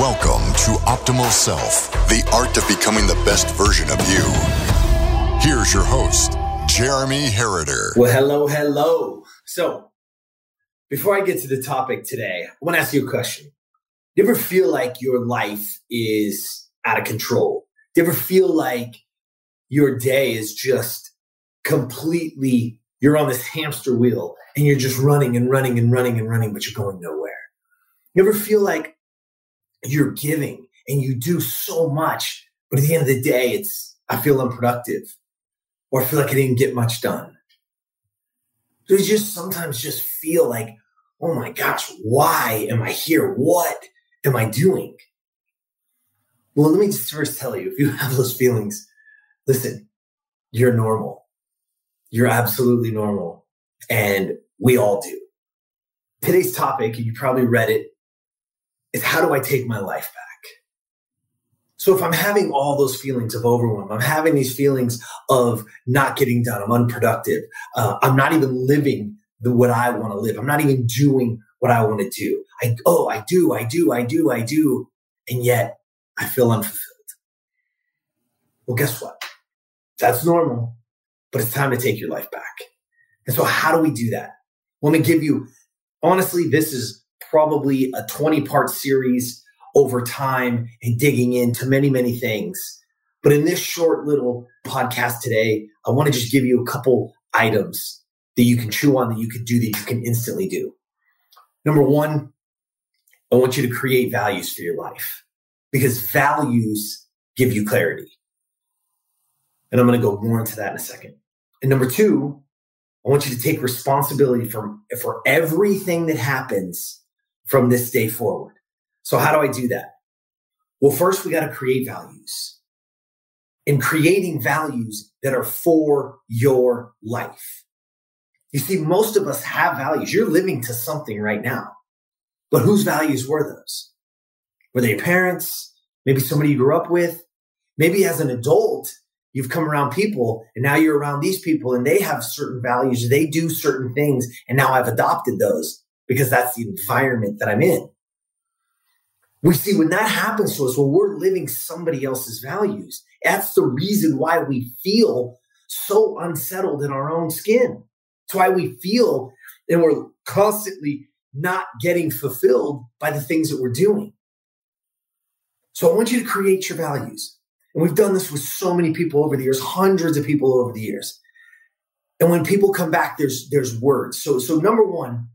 Welcome to Optimal Self, the art of becoming the best version of you. Here's your host, Jeremy Herriter. Well, hello, hello. So, before I get to the topic today, I want to ask you a question. Do you ever feel like your life is out of control? Do you ever feel like your day is just completely, you're on this hamster wheel and you're just running and running and running and running, but you're going nowhere? You ever feel like you're giving and you do so much, but at the end of the day, it's, I feel unproductive or I feel like I didn't get much done. So you just sometimes just feel like, oh my gosh, why am I here? What am I doing? Well, let me just first tell you if you have those feelings, listen, you're normal. You're absolutely normal. And we all do. Today's topic, you probably read it, is how do I take my life back? So if I'm having all those feelings of overwhelm, I'm having these feelings of not getting done, I'm unproductive, uh, I'm not even living the what I want to live, I'm not even doing what I want to do. I oh, I do, I do, I do, I do, and yet I feel unfulfilled. Well, guess what? That's normal, but it's time to take your life back. And so, how do we do that? Let me give you. Honestly, this is probably a 20 part series over time and digging into many, many things. But in this short little podcast today, I want to just give you a couple items that you can chew on that you can do that you can instantly do. Number one, I want you to create values for your life because values give you clarity. And I'm going to go more into that in a second. And number two, I want you to take responsibility for, for everything that happens from this day forward. So how do I do that? Well, first we got to create values and creating values that are for your life. You see, most of us have values. You're living to something right now, but whose values were those? Were they your parents? Maybe somebody you grew up with? Maybe as an adult, you've come around people and now you're around these people and they have certain values. They do certain things. And now I've adopted those because that's the environment that I'm in. We see when that happens to us, when we're living somebody else's values, that's the reason why we feel so unsettled in our own skin. It's why we feel and we're constantly not getting fulfilled by the things that we're doing. So I want you to create your values. And we've done this with so many people over the years, hundreds of people over the years. And when people come back, there's there's words. So so number one,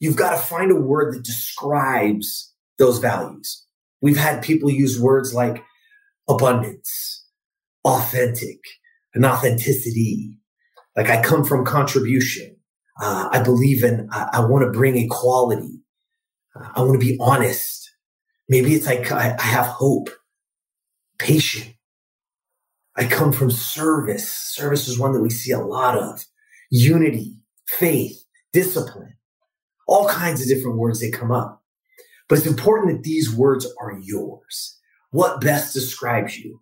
you've got to find a word that describes those values. We've had people use words like abundance, authentic, and authenticity. Like I come from contribution. Uh, I believe in, I, I want to bring equality. Uh, I want to be honest. Maybe it's like I, I have hope, patient. I come from service. Service is one that we see a lot of. Unity, faith, discipline all kinds of different words that come up. But it's important that these words are yours. What best describes you?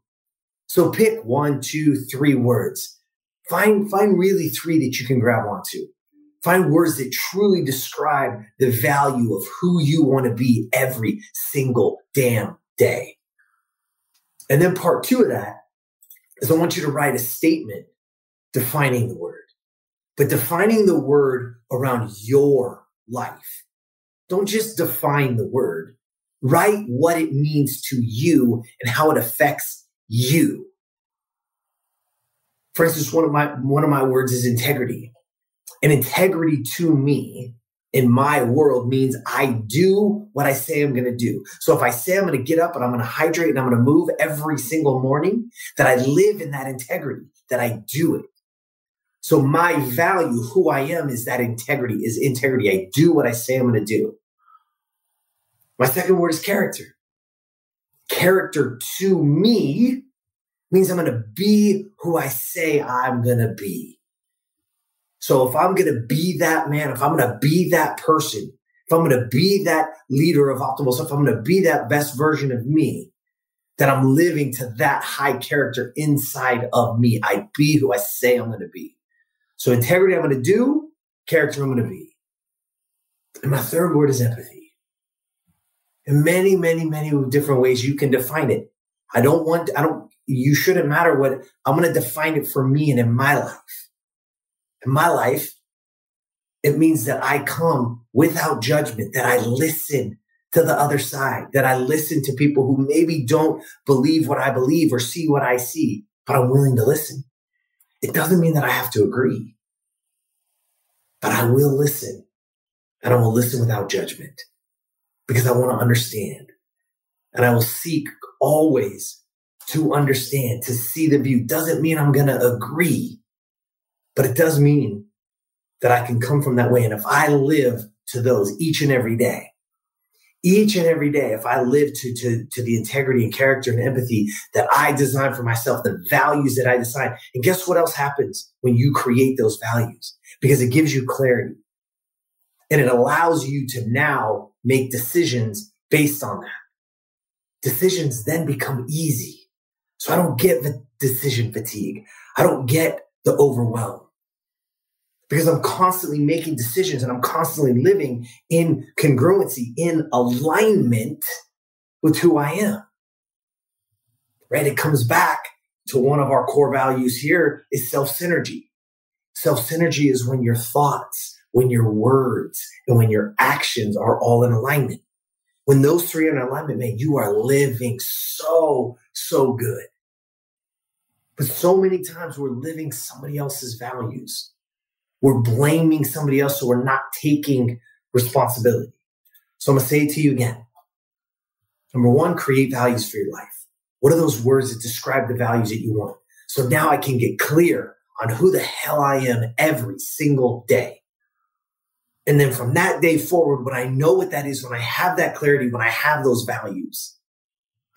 So pick one, two, three words. Find, find really three that you can grab onto. Find words that truly describe the value of who you want to be every single damn day. And then part two of that is I want you to write a statement defining the word, but defining the word around your life. Don't just define the word. Write what it means to you and how it affects you. For instance, one of my, one of my words is integrity. And integrity to me in my world means I do what I say I'm going to do. So if I say I'm going to get up and I'm going to hydrate and I'm going to move every single morning, that I live in that integrity, that I do it. So my mm-hmm. value, who I am, is that integrity, is integrity. I do what I say I'm going to do. My second word is character. Character to me means I'm going to be who I say I'm going to be. So if I'm going to be that man, if I'm going to be that person, if I'm going to be that leader of optimal self, if I'm going to be that best version of me, that I'm living to that high character inside of me. I be who I say I'm going to be. So integrity, I'm going to do, character, I'm going to be. And my third word is empathy. in many, many, many different ways you can define it. I don't want, I don't, you shouldn't matter what I'm going to define it for me and in my life. In my life, it means that I come without judgment, that I listen to the other side, that I listen to people who maybe don't believe what I believe or see what I see, but I'm willing to listen. It doesn't mean that I have to agree, but I will listen and I will listen without judgment because I want to understand. And I will seek always to understand, to see the view. Doesn't mean I'm going to agree, but it does mean that I can come from that way. And if I live to those each and every day, each and every day, if I live to, to, to the integrity and character and empathy that I design for myself, the values that I design. And guess what else happens when you create those values? Because it gives you clarity and it allows you to now make decisions based on that. Decisions then become easy. So I don't get the decision fatigue. I don't get the overwhelm because I'm constantly making decisions and I'm constantly living in congruency, in alignment with who I am. Right? It comes back to one of our core values here is self synergy. Self synergy is when your thoughts, when your words, and when your actions are all in alignment. When those three are in alignment, man, you are living so, so good. But so many times we're living somebody else's values we're blaming somebody else, so we're not taking responsibility. So I'm going to say it to you again. Number one, create values for your life. What are those words that describe the values that you want? So now I can get clear on who the hell I am every single day. And then from that day forward, when I know what that is, when I have that clarity, when I have those values,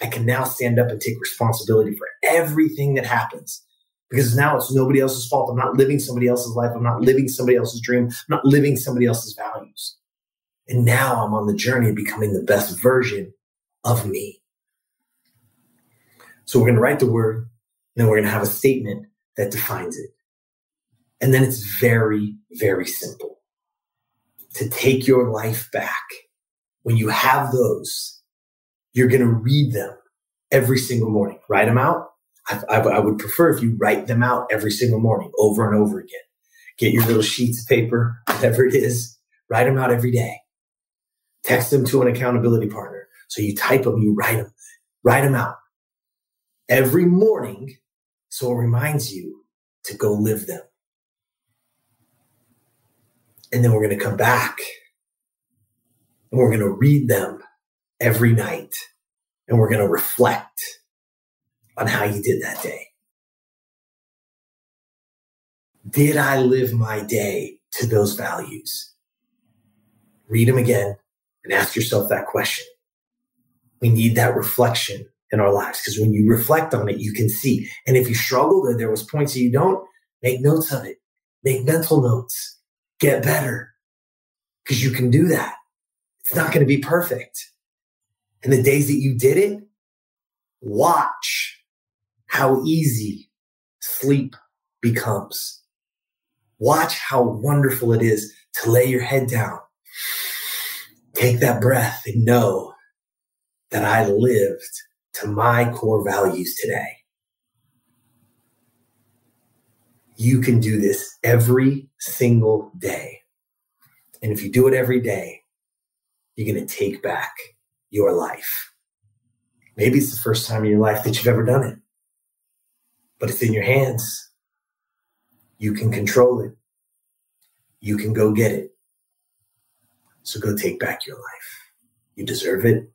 I can now stand up and take responsibility for everything that happens because now it's nobody else's fault. I'm not living somebody else's life. I'm not living somebody else's dream. I'm not living somebody else's values. And now I'm on the journey of becoming the best version of me. So we're going to write the word, and then we're going to have a statement that defines it. And then it's very, very simple to take your life back. When you have those, you're going to read them every single morning. Write them out I, I, would prefer if you write them out every single morning over and over again. Get your little sheets of paper, whatever it is, write them out every day. Text them to an accountability partner. So you type them, you write them, write them out every morning. So it reminds you to go live them. And then we're going to come back and we're going to read them every night and we're going to reflect on how you did that day. Did I live my day to those values? Read them again and ask yourself that question. We need that reflection in our lives because when you reflect on it, you can see. And if you struggled or there was points that you don't, make notes of it. Make mental notes. Get better because you can do that. It's not going to be perfect. And the days that you did it, watch how easy sleep becomes. Watch how wonderful it is to lay your head down, take that breath and know that I lived to my core values today. You can do this every single day. And if you do it every day, you're going to take back your life. Maybe it's the first time in your life that you've ever done it but it's in your hands. You can control it. You can go get it. So go take back your life. You deserve it.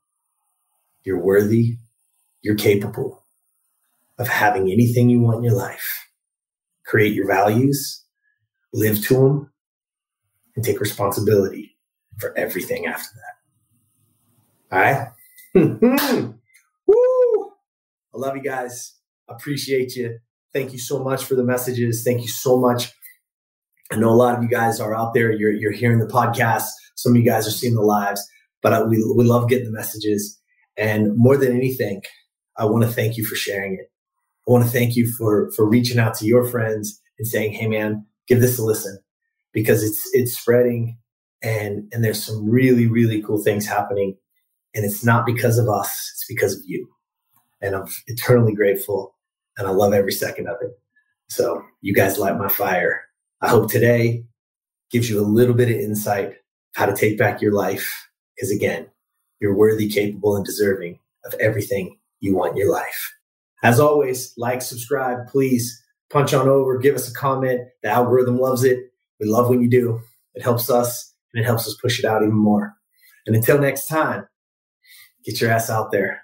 You're worthy. You're capable of having anything you want in your life. Create your values, live to them, and take responsibility for everything after that. All right? Woo! I love you guys. Appreciate you. Thank you so much for the messages. Thank you so much. I know a lot of you guys are out there. You're, you're hearing the podcast. Some of you guys are seeing the lives, but I, we, we love getting the messages. And more than anything, I want to thank you for sharing it. I want to thank you for, for reaching out to your friends and saying, Hey man, give this a listen because it's, it's spreading and, and there's some really, really cool things happening. And it's not because of us, it's because of you. And I'm eternally grateful and I love every second of it. So you guys light my fire. I hope today gives you a little bit of insight how to take back your life. Because again, you're worthy, capable, and deserving of everything you want in your life. As always, like, subscribe, please punch on over, give us a comment. The algorithm loves it. We love when you do. It helps us and it helps us push it out even more. And until next time, get your ass out there